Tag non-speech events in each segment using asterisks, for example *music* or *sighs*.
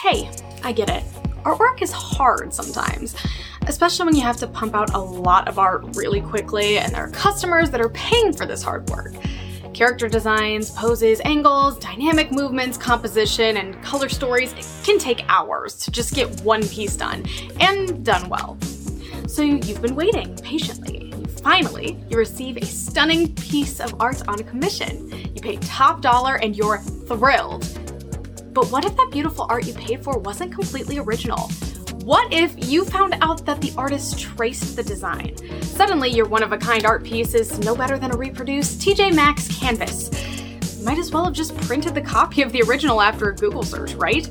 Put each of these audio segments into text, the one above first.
Hey, I get it. Artwork is hard sometimes, especially when you have to pump out a lot of art really quickly and there are customers that are paying for this hard work. Character designs, poses, angles, dynamic movements, composition, and color stories can take hours to just get one piece done, and done well. So you've been waiting patiently. Finally, you receive a stunning piece of art on a commission. You pay top dollar and you're thrilled. But what if that beautiful art you paid for wasn't completely original? What if you found out that the artist traced the design? Suddenly, your one of a kind art piece is no better than a reproduced TJ Maxx canvas. Might as well have just printed the copy of the original after a Google search, right?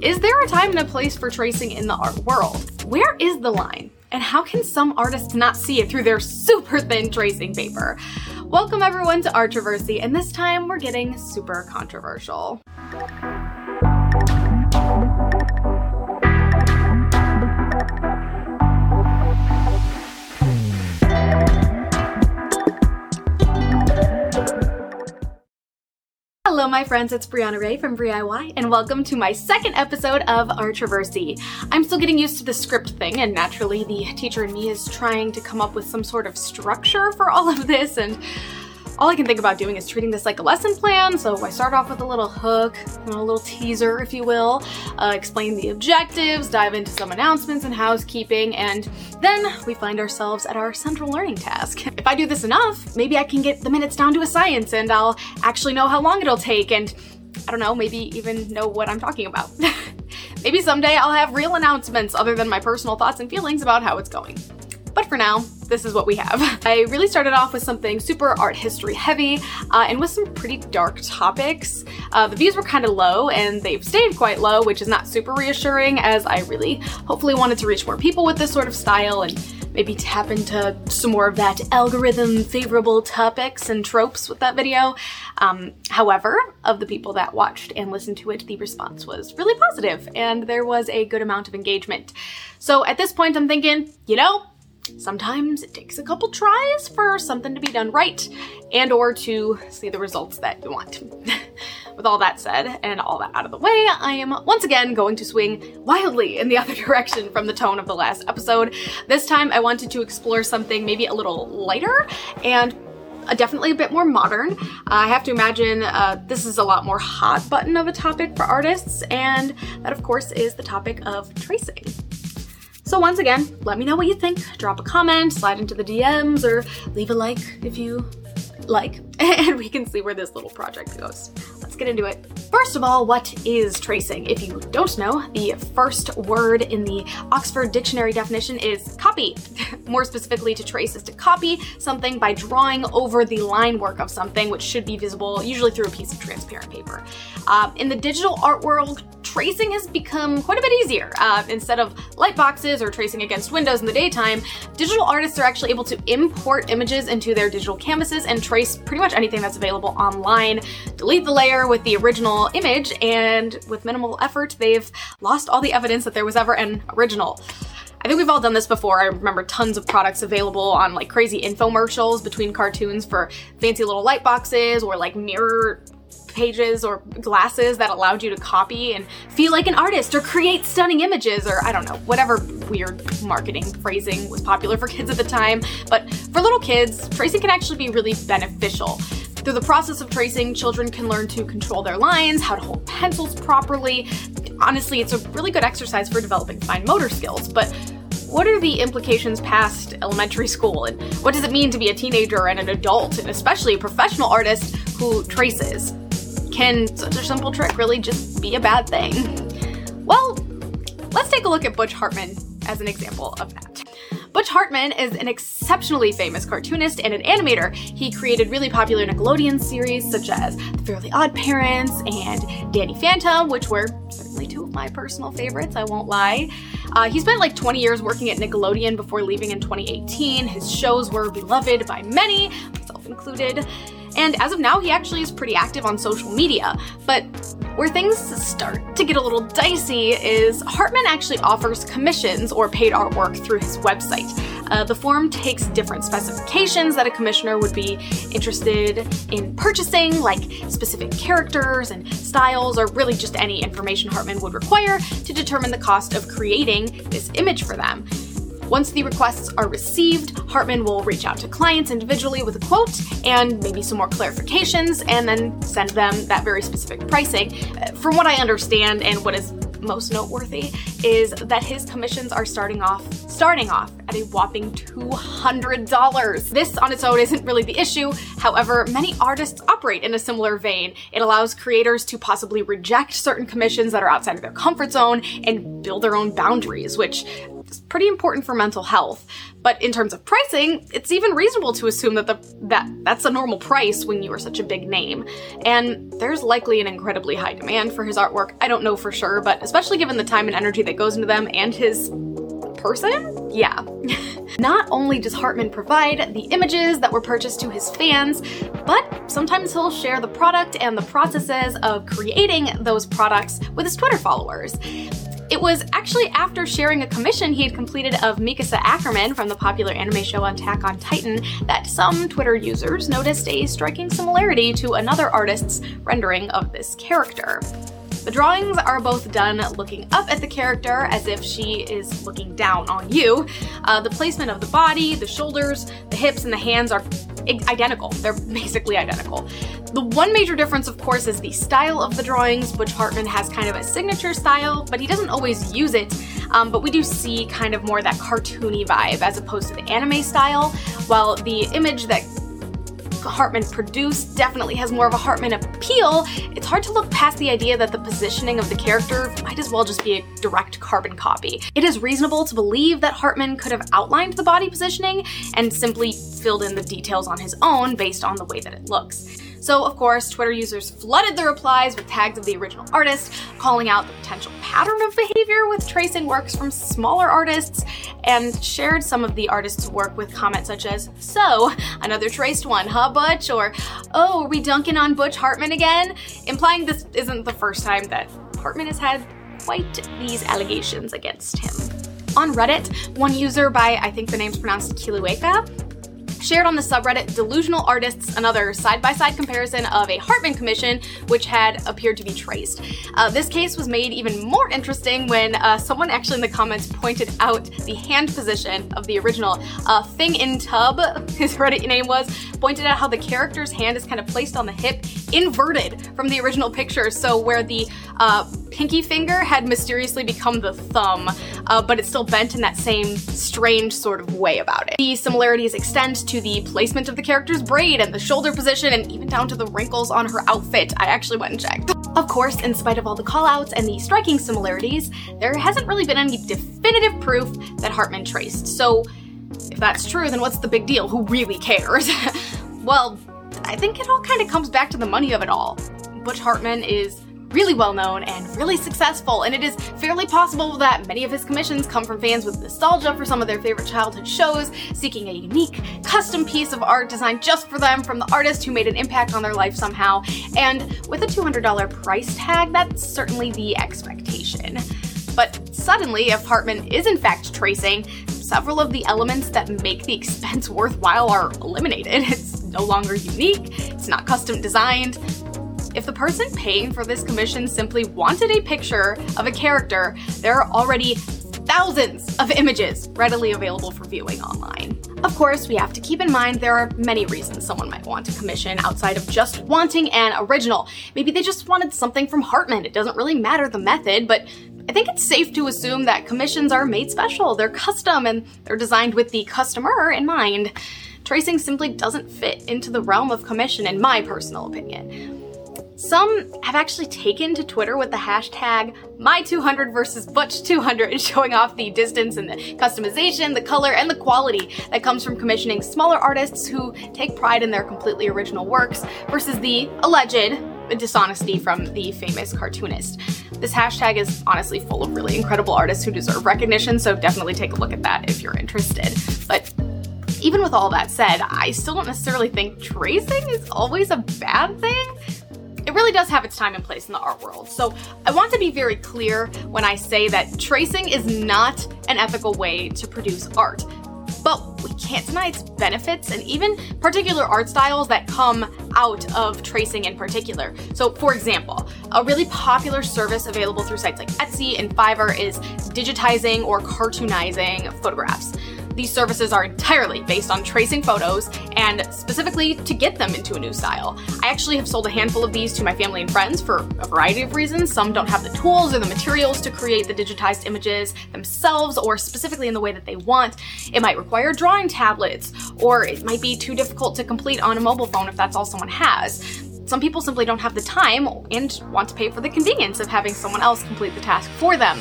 Is there a time and a place for tracing in the art world? Where is the line? And how can some artists not see it through their super thin tracing paper? Welcome everyone to Artroversy, and this time we're getting super controversial. Hello, my friends, it's Brianna Ray from BrieIY, and welcome to my second episode of our Artroversy. I'm still getting used to the script thing, and naturally, the teacher in me is trying to come up with some sort of structure for all of this, and all I can think about doing is treating this like a lesson plan. So I start off with a little hook, a little teaser, if you will, uh, explain the objectives, dive into some announcements and housekeeping, and then we find ourselves at our central learning task. If I do this enough, maybe I can get the minutes down to a science and I'll actually know how long it'll take and I don't know, maybe even know what I'm talking about. *laughs* maybe someday I'll have real announcements other than my personal thoughts and feelings about how it's going. But for now, this is what we have. *laughs* I really started off with something super art history heavy uh, and with some pretty dark topics. Uh, the views were kind of low and they've stayed quite low, which is not super reassuring as I really hopefully wanted to reach more people with this sort of style and maybe tap into some more of that algorithm favorable topics and tropes with that video. Um, however, of the people that watched and listened to it, the response was really positive and there was a good amount of engagement. So at this point, I'm thinking, you know, Sometimes it takes a couple tries for something to be done right and or to see the results that you want. *laughs* With all that said and all that out of the way, I am once again going to swing wildly in the *laughs* other direction from the tone of the last episode. This time I wanted to explore something maybe a little lighter and uh, definitely a bit more modern. I have to imagine uh, this is a lot more hot button of a topic for artists, and that, of course, is the topic of tracing. So once again, let me know what you think. Drop a comment, slide into the DMs, or leave a like if you like, *laughs* and we can see where this little project goes. Let's get into it. First of all, what is tracing? If you don't know, the first word in the Oxford Dictionary definition is copy. *laughs* More specifically, to trace is to copy something by drawing over the line work of something, which should be visible usually through a piece of transparent paper. Uh, in the digital art world, tracing has become quite a bit easier. Uh, instead of light boxes or tracing against windows in the daytime, digital artists are actually able to import images into their digital canvases and trace pretty much anything that's available online, delete the layer with the original image, and with minimal effort, they've lost all the evidence that there was ever an original. I think we've all done this before. I remember tons of products available on like crazy infomercials between cartoons for fancy little light boxes or like mirror pages or glasses that allowed you to copy and feel like an artist or create stunning images or I don't know, whatever weird marketing phrasing was popular for kids at the time. But for little kids, tracing can actually be really beneficial. Through the process of tracing, children can learn to control their lines, how to hold pencils properly. Honestly, it's a really good exercise for developing fine motor skills, but what are the implications past elementary school and what does it mean to be a teenager and an adult and especially a professional artist who traces? Can such a simple trick really just be a bad thing? Well, let's take a look at Butch Hartman as an example of that. Butch Hartman is an exceptionally famous cartoonist and an animator. He created really popular Nickelodeon series such as The Fairly Odd Parents and Danny Phantom, which were certainly two of my personal favorites, I won't lie. Uh, he spent like 20 years working at Nickelodeon before leaving in 2018. His shows were beloved by many, myself included. And as of now, he actually is pretty active on social media. But where things start to get a little dicey is Hartman actually offers commissions or paid artwork through his website. Uh, the form takes different specifications that a commissioner would be interested in purchasing, like specific characters and styles, or really just any information Hartman would require to determine the cost of creating this image for them. Once the requests are received, Hartman will reach out to clients individually with a quote and maybe some more clarifications, and then send them that very specific pricing. Uh, from what I understand, and what is most noteworthy is that his commissions are starting off starting off at a whopping $200. This on its own isn't really the issue. However, many artists operate in a similar vein. It allows creators to possibly reject certain commissions that are outside of their comfort zone and build their own boundaries, which is pretty important for mental health. But in terms of pricing, it's even reasonable to assume that the that that's a normal price when you are such a big name. And there's likely an incredibly high demand for his artwork. I don't know for sure, but especially given the time and energy that goes into them and his person? Yeah. *laughs* Not only does Hartman provide the images that were purchased to his fans, but sometimes he'll share the product and the processes of creating those products with his Twitter followers. It was actually after sharing a commission he had completed of Mikasa Ackerman from the popular anime show Attack on Titan that some Twitter users noticed a striking similarity to another artist's rendering of this character. The drawings are both done looking up at the character as if she is looking down on you. Uh, the placement of the body, the shoulders, the hips, and the hands are identical. They're *laughs* basically identical. The one major difference, of course, is the style of the drawings. Butch Hartman has kind of a signature style, but he doesn't always use it. Um, but we do see kind of more that cartoony vibe as opposed to the anime style, while the image that Hartman produced definitely has more of a Hartman appeal, it's hard to look past the idea that the positioning of the character might as well just be a direct carbon copy. It is reasonable to believe that Hartman could have outlined the body positioning and simply filled in the details on his own based on the way that it looks. So, of course, Twitter users flooded the replies with tags of the original artist, calling out the potential pattern of behavior with tracing works from smaller artists, and shared some of the artist's work with comments such as, So, another traced one, huh, Butch? Or, Oh, are we dunking on Butch Hartman again? Implying this isn't the first time that Hartman has had quite these allegations against him. On Reddit, one user by, I think the name's pronounced Kilueka, shared on the subreddit Delusional Artists another side by side comparison of a Hartman commission, which had appeared to be traced. Uh, this case was made even more interesting when uh, someone actually in the comments pointed out the hand position of the original. Uh, Thing in Tub, *laughs* his Reddit name was, pointed out how the character's hand is kind of placed on the hip, inverted from the original picture. So where the uh, pinky finger had mysteriously become the thumb, uh, but it's still bent in that same strange sort of way about it. The similarities extend to the placement of the character's braid and the shoulder position, and even down to the wrinkles on her outfit. I actually went and checked. Of course, in spite of all the callouts and the striking similarities, there hasn't really been any definitive proof that Hartman traced. So, if that's true, then what's the big deal? Who really cares? *laughs* well, I think it all kind of comes back to the money of it all. Butch Hartman is really well known and really successful, and it is fairly possible that many of his commissions come from fans with nostalgia for some of their favorite childhood shows, seeking a unique, custom piece of art designed just for them from the artist who made an impact on their life somehow. And with a $200 price tag, that's certainly the expectation. But suddenly, if Hartman is in fact tracing, several of the elements that make the *laughs* expense worthwhile are eliminated. It's no longer unique, it's not custom designed, if the person paying for this commission simply wanted a picture of a character, there are already thousands of images readily available for viewing online. Of course, we have to keep in mind there are many reasons someone might want to commission outside of just wanting an original. Maybe they just wanted something from Hartman. It doesn't really matter the method, but I think it's safe to assume that commissions are made special, they're custom, and they're designed with the customer in mind. Tracing simply doesn't fit into the realm of commission, in my personal opinion. Some have actually taken to Twitter with the hashtag my200 versus Butch200, showing off the distance and the customization, the color, and the quality that comes from commissioning smaller artists who take pride in their completely original works versus the alleged dishonesty from the famous cartoonist. This hashtag is honestly full of really incredible artists who deserve recognition, so definitely take a look at that if you're interested. But even with all that said, I still don't necessarily think tracing is always a bad thing it really does have its time and place in the art world. So I want to be very clear when I say that tracing is not an ethical way to produce art. but we can't deny its benefits and even particular art styles that come out of tracing in particular. So, for example, a really popular service available through sites like Etsy and Fiverr is digitizing or cartoonizing photographs. These services are entirely based on tracing photos and specifically to get them into a new style. I actually have sold a handful of these to my family and friends for a variety of reasons. Some don't have the tools or the materials to create the digitized images themselves or specifically in the way that they want. It might require drawing tablets or it might be too difficult to complete on a mobile phone if that's all someone has. Some people simply don't have the time and want to pay for the convenience of having someone else complete the task for them.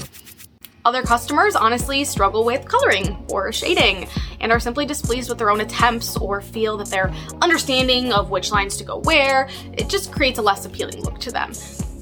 Other customers honestly struggle with coloring or shading and are simply displeased with their own attempts or feel that their understanding of which lines to go where, it just creates a less appealing look to them.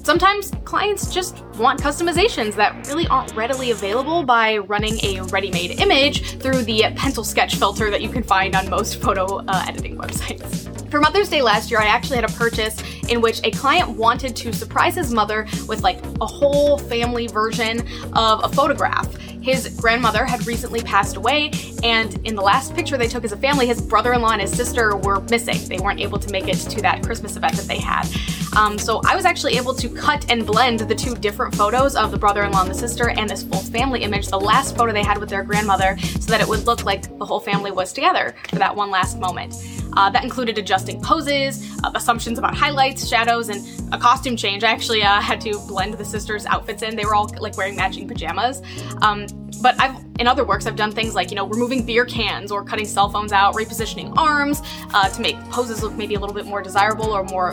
Sometimes clients just want customizations that really aren't readily available by running a ready made image through the pencil sketch filter that you can find on most *laughs* photo uh, editing websites. For Mother's Day last year, I actually had a purchase in which a client wanted to surprise his mother with like a whole family version of a photograph. His grandmother had recently passed away, and in the last picture they took as a family, his brother in law and his sister were missing. They weren't able to make it to that Christmas event that they had. Um, so I was actually able to cut and blend the two different photos of the brother in law and the sister and this full family image, the last photo they had with their grandmother, so that it would look like the whole family was together for that one last moment. Uh, that included adjusting poses, uh, assumptions about highlights, shadows, and a costume change. I actually uh, had to blend the sisters' outfits in. They were all like wearing matching pajamas. Um, but I've in other works I've done things like you know removing beer cans or cutting cell phones out, repositioning arms uh, to make poses look maybe a little bit more desirable or more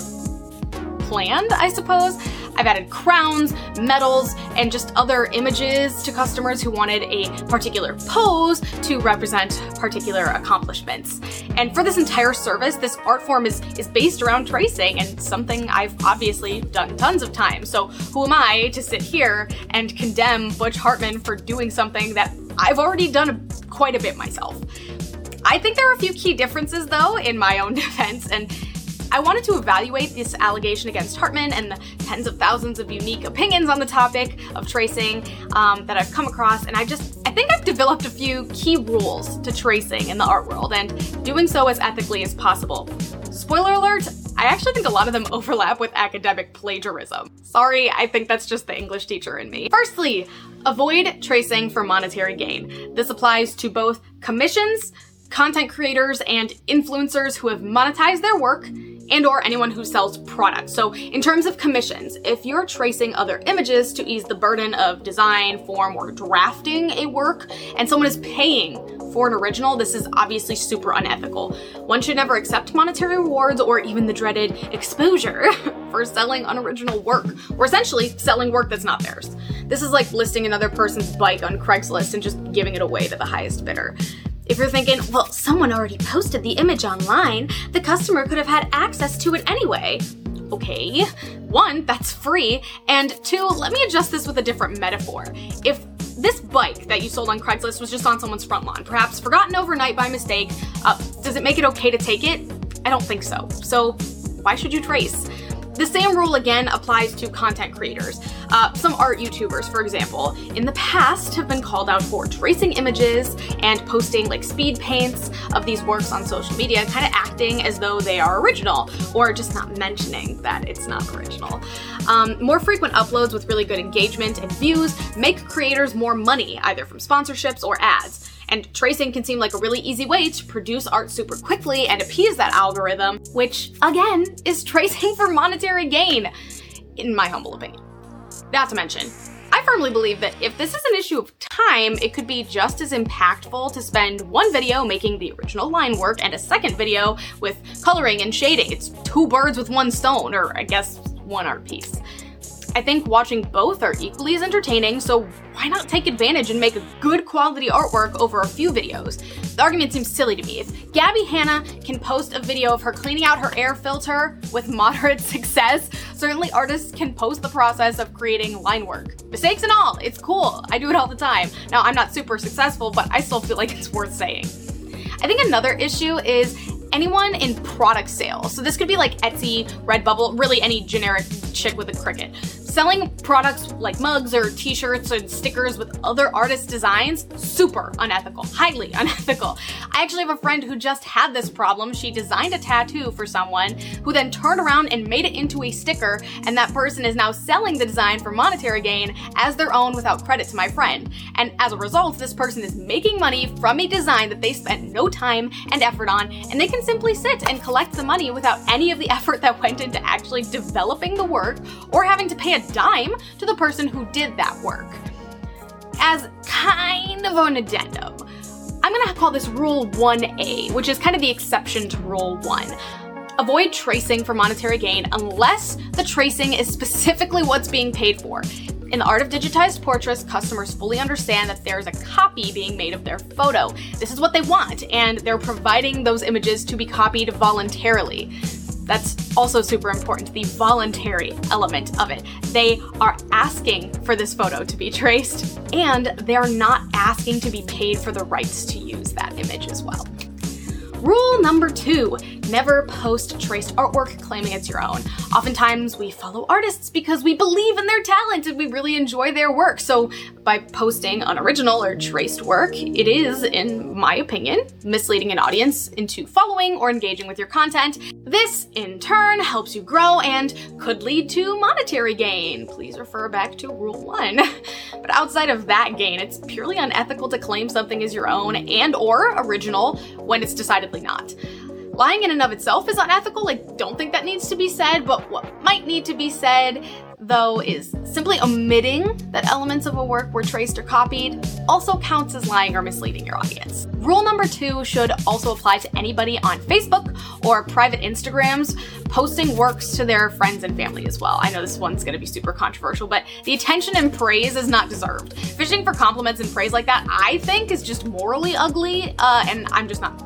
planned, I suppose. I've added crowns, medals, and just other images to customers who wanted a particular pose to represent particular accomplishments. And for this entire service, this art form is, is based around tracing and something I've obviously done tons of times. So who am I to sit here and condemn Butch Hartman for doing something that I've already done quite a bit myself? I think there are a few key differences though in my own *laughs* defense and I wanted to evaluate this allegation against Hartman and the tens of thousands of unique opinions on the topic of tracing um, that I've come across, and I just I think I've developed a few key rules to tracing in the art world and doing so as ethically as possible. Spoiler alert, I actually think a lot of them *laughs* overlap with academic plagiarism. Sorry, I think that's just the English teacher in me. Firstly, avoid tracing for monetary gain. This applies to both commissions, content creators, and influencers who have monetized their work and or anyone who sells products. So in terms of commissions, if you're tracing other images to ease the burden of design, form, or drafting a work, and someone is paying for an original, this is obviously super unethical. One should never accept monetary rewards or even the dreaded exposure *laughs* for selling unoriginal work, or essentially selling work that's not theirs. This is like listing another person's bike on Craigslist and just giving it away to the highest bidder. If you're thinking, well, someone already posted the image online, the customer could have had access to it anyway. Okay, one, that's free, and two, let me adjust this with a different metaphor. If this bike that you sold on Craigslist was just on someone's front lawn, perhaps forgotten overnight by mistake, uh, does it make it okay to take it? I don't think so. So, why should you trace? The same rule again applies to content creators. Uh, some art YouTubers, for example, in the past have been called out for tracing images and posting like speed paints of these works on social media, kind of acting as though they are original, or just not mentioning that it's not original. Um, more frequent uploads with really good engagement and views make creators more money, either from sponsorships or ads. And tracing can seem like a really easy way to produce art super quickly and appease that algorithm, which, again, is tracing for monetary gain, in my humble opinion. Not to mention, I firmly believe that if this is an issue of time, it could be just as impactful to spend one video making the original line work and a second video with coloring and shading. It's two birds with one stone, or I guess one art piece. I think watching both are equally as entertaining, so why not take advantage and make a good quality artwork over a few videos? The argument seems silly to me. If Gabby Hanna can post a video of her cleaning out her air filter with moderate *laughs* success, certainly artists can post the process of creating line work. Mistakes and all, it's cool. I do it all the time. Now, I'm not super successful, but I still feel like *laughs* it's worth saying. I think another issue is anyone in product sales. So this could be like Etsy, Redbubble, really any generic chick with a Cricut Selling products like mugs or t shirts and stickers with other artists' designs, super unethical, highly *laughs* unethical. I actually have a friend who just had this problem. She designed a tattoo for someone who then turned around and made it into a sticker, and that person is now selling the design for monetary gain as their own without credit to my friend. And as a result, this person is making money from a design that they spent no time and effort on, and they can simply sit and collect the money without any of the *laughs* effort that went into actually developing the work or having to pay a dime to the person who did that work. As kind of an addendum, I'm gonna call this Rule 1A, which is kind of the exception to Rule 1. Avoid tracing for monetary gain unless the tracing is specifically what's being paid for. In the art of digitized portraits, customers fully understand that there's a copy being made of their photo. This is what they want, and they're providing those images to be copied voluntarily. That's also super important, the voluntary element of it. They are asking for this photo to be traced, and they're not asking to be paid for the rights to use that image as well. Rule number two never post traced artwork claiming it's your own. Oftentimes, we follow artists because we believe in their talent and we really enjoy their work. So, by posting unoriginal or traced work, it is, in my opinion, misleading an audience into following or engaging with your content. This, in turn, helps you grow and could lead to monetary gain. Please refer back to Rule 1. *laughs* but outside of that gain, it's purely unethical to claim something is your own and or original when it's decidedly not. Lying in and of itself is unethical. I don't think that needs to be said, but what might need to be said, though, is simply omitting that elements of a work were traced or copied also counts as lying or misleading your audience. Rule number two should also apply to anybody on Facebook or private Instagrams posting works to their friends and family as well. I know this one's gonna be super controversial, but the attention and praise is not deserved. Fishing for compliments and praise like that, I think, is just morally ugly, uh, and I'm just not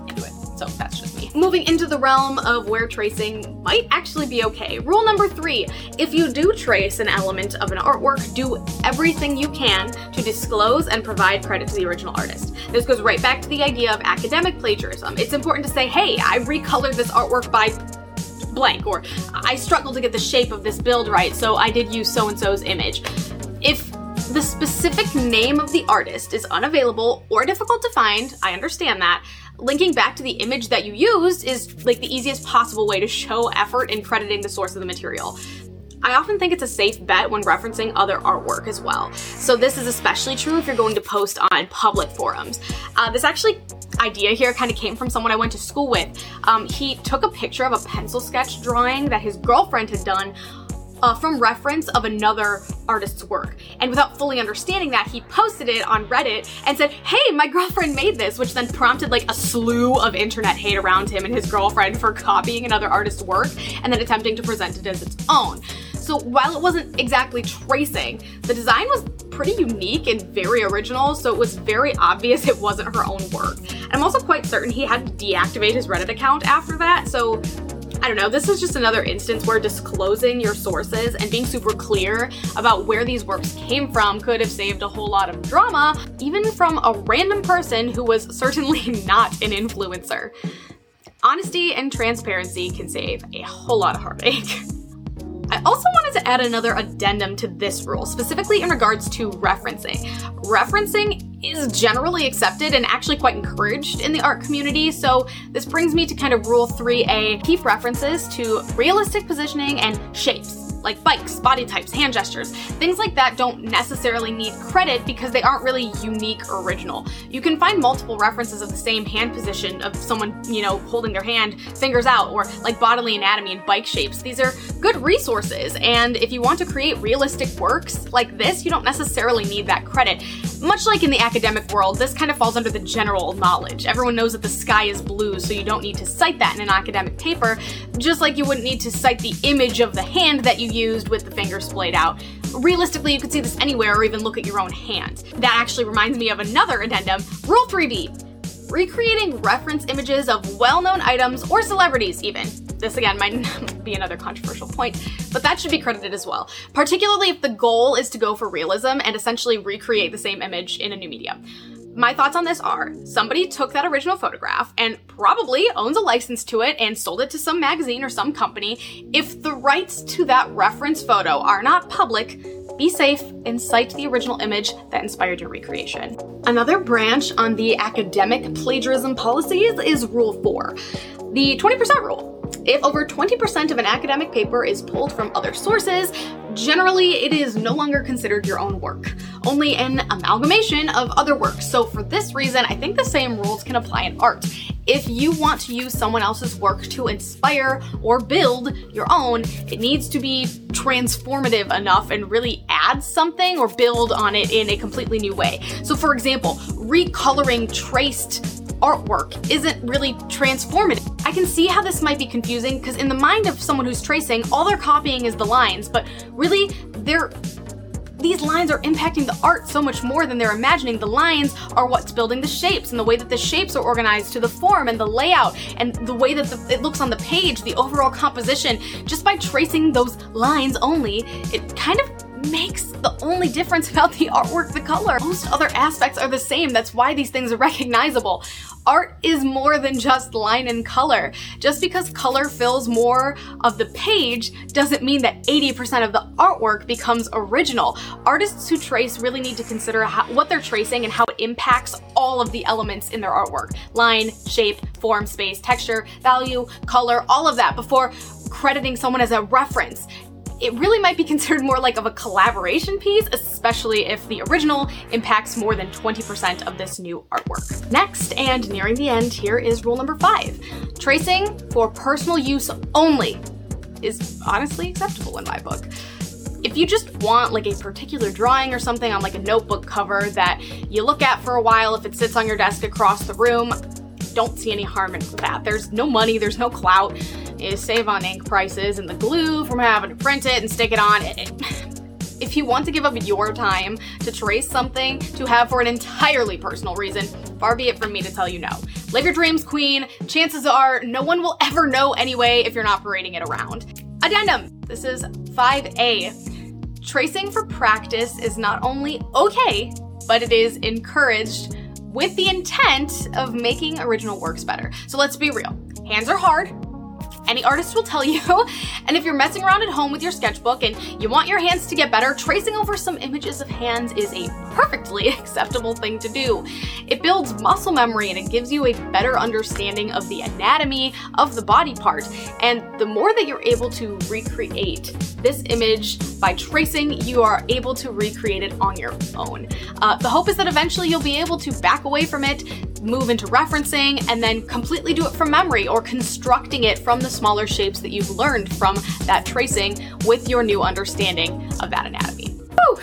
Moving into the realm of where tracing might actually be okay. Rule number three if you do trace an element of an artwork, do everything you can to disclose and provide credit to the original artist. This goes right back to the idea of academic plagiarism. It's important to say, hey, I recolored this artwork by blank, or I struggled to get the shape of this build right, so I did use so and so's image. If the specific name of the artist is unavailable or difficult to find, I understand that linking back to the image that you used is like the easiest possible way to show effort in crediting the source of the material. I often think it's a safe bet when referencing other artwork as well. So this is especially true if you're going to post on public forums. Uh, this actually idea here kind of came from someone I went to school with. Um, he took a picture of a pencil sketch drawing that his girlfriend had done uh, from reference of another artist's work. And without fully understanding that, he posted it on Reddit and said, Hey, my girlfriend made this, which then prompted like a slew of internet hate around him and his girlfriend for copying another artist's work and then attempting to present it as its own. So while it wasn't exactly tracing, the design was pretty unique and very original, so it was very obvious it wasn't her own work. I'm also quite certain he had to deactivate his Reddit account after that, so I don't know, this is just another instance where disclosing your sources and being super clear about where these works came from could have saved a whole lot of drama, even from a random person who was *laughs* certainly not an influencer. Honesty and transparency can save a whole lot of heartache. *laughs* I also wanted to add another addendum to this rule, specifically in regards to referencing. Referencing is generally accepted and actually quite encouraged in the art community, so this brings me to kind of rule 3A keep references to realistic positioning and shapes like bikes, body types, hand gestures. Things like that don't necessarily need credit because they aren't really unique or original. You can find multiple references of the same hand position of someone, you know, holding their hand, fingers out, or like bodily anatomy and bike shapes. These are good resources, and if you want to create realistic works like this, you don't necessarily need that credit. Much like in the academic world, this kind of falls under the general knowledge. Everyone knows that the sky is blue, so you don't need to cite that in an academic paper, just like you wouldn't need to cite the image of the hand that you used with the finger splayed out. Realistically, you could see this anywhere or even look at your own hand. That actually reminds me of another addendum Rule 3B recreating reference images of well known items or celebrities, even. This again might *laughs* be another controversial point, but that should be credited as well, particularly if the goal is to go for realism and essentially recreate the same image in a new medium. my thoughts on this are somebody took that original photograph and probably owns a license to it and sold it to some magazine or some company. If the rights to that reference photo are not public, be safe and cite the original image that inspired your recreation. Another branch on the academic plagiarism policies is Rule 4, the 20% rule. If over 20% of an academic paper is pulled from other sources, generally it is no longer considered your own work, only an amalgamation of other works. So, for this reason, I think the same rules can apply in art. If you want to use someone else's work to inspire or build your own, it needs to be transformative enough and really add something or build on it in a completely new way. So, for example, recoloring traced artwork isn't really transformative. I can see how this might be confusing because in the mind of someone who's tracing, all they're copying is the lines, but really they're these lines are impacting the art so much more than they're imagining. The lines are what's building the shapes and the way that the shapes are organized to the form and the layout and the way that the, it looks on the page, the overall composition. Just by tracing those lines only, it kind of makes the only difference about the artwork the color. Most other aspects are the same. That's why these things are *laughs* recognizable. Art is more than just line and color. Just because color fills more of the page doesn't mean that 80% of the artwork becomes original. Artists who trace really need to consider how, what they're tracing and how it impacts all of the elements in their artwork line, shape, form, space, texture, value, color, all of that before crediting someone as a reference it really might be considered more like of a collaboration piece, especially if the original impacts more than 20% of this new artwork. Next, and nearing the end, here is rule number five. Tracing for personal use only is honestly acceptable in my book. If you just want like a particular drawing or something on like a notebook cover that you look at for a while if it sits on your desk across the room, don't see any harm in that. There's no money, there's no clout. You save on ink prices and the glue from having to print it and stick it on. *sighs* If you want to give up your time to trace something to have for an entirely personal reason, far be it from me to tell you no. Live your dreams, queen. Chances are no one will ever know anyway if you're not parading it around. Addendum. This is 5A. Tracing for practice is not only okay, but it is encouraged with the intent of making original works better. So let's be real. Hands are hard, any artist will tell you. *laughs* And if you're messing around at home with your sketchbook and you want your hands to get better, tracing over some images of hands is a perfectly *laughs* acceptable thing to do. It builds muscle memory and it gives you a better understanding of the anatomy of the body part. And the more that you're able to recreate this image by tracing, you are able to recreate it on your own. Uh, the hope is that eventually you'll be able to back away from it, move into referencing, and then completely do it from memory or constructing it from the smaller shapes that you've learned from that tracing with your new understanding of that anatomy. Whew.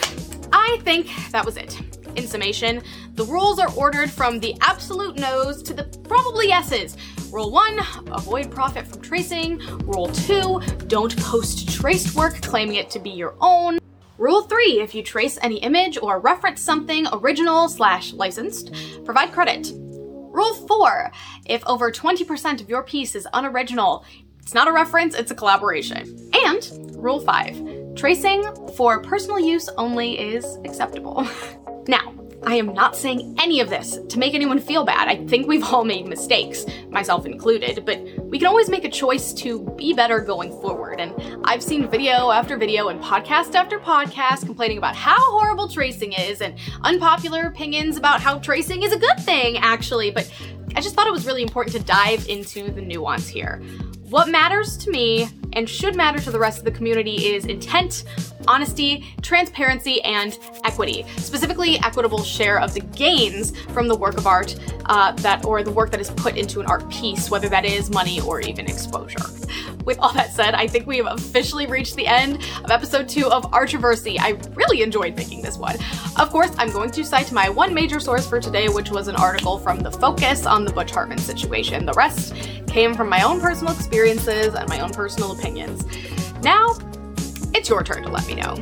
I think that was it. In summation, the rules are ordered from the absolute no's to the probably yeses. Rule 1 Avoid profit from tracing. Rule 2 Don't post traced work claiming it to be your own. Rule 3 If you trace any image or reference something original slash licensed, provide credit. Rule 4 If over 20% of your piece is unoriginal, it's not a reference, it's a collaboration. And Rule 5 Tracing for personal use only is acceptable. *laughs* now, I am not saying any of this to make anyone feel bad. I think we've all made mistakes, myself included, but we can always make a choice to be better going forward. And I've seen video after video and podcast after podcast complaining about how horrible tracing is and unpopular opinions about how tracing is a good thing, actually, but I just thought it was really important to dive into the nuance here. What matters to me and should matter to the rest of the community is intent, honesty, transparency, and equity. Specifically, equitable share of the gains from the work of art uh, that or the work that is put into an art piece, whether that is money or even exposure. With all that said, I think we have officially reached the end of episode two of Artroversy. I really enjoyed making this one. Of course, I'm going to cite my one major source for today, which was an article from The Focus on the Butch Hartman situation. The rest came from my own personal experiences and my own personal opinions. Now, it's your turn to let me know.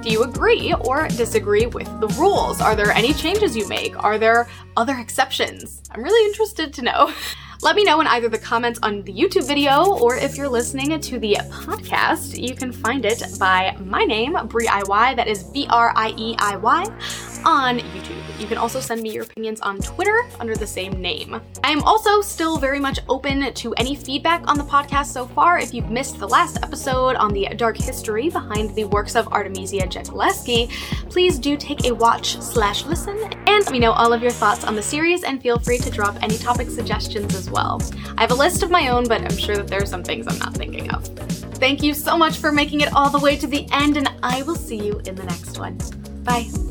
Do you agree or disagree with the rules? Are there any changes you make? Are there other exceptions? I'm really interested to know. *laughs* Let me know in either the comments on the YouTube video or if you're listening to the podcast, you can find it by my name, Brie IY, that is B R I E I Y, on YouTube. You can also send me your opinions on Twitter under the same name. I am also still very much open to any feedback on the podcast so far. If you've missed the last episode on the dark history behind the works of Artemisia Gentileschi, please do take a watch slash listen and let me know all of your thoughts on the series and feel free to drop any topic suggestions as well. I have a list of my own, but I'm sure that there are some things I'm not thinking of. Thank you so much for making it all the way to the end, and I will see you in the next one. Bye.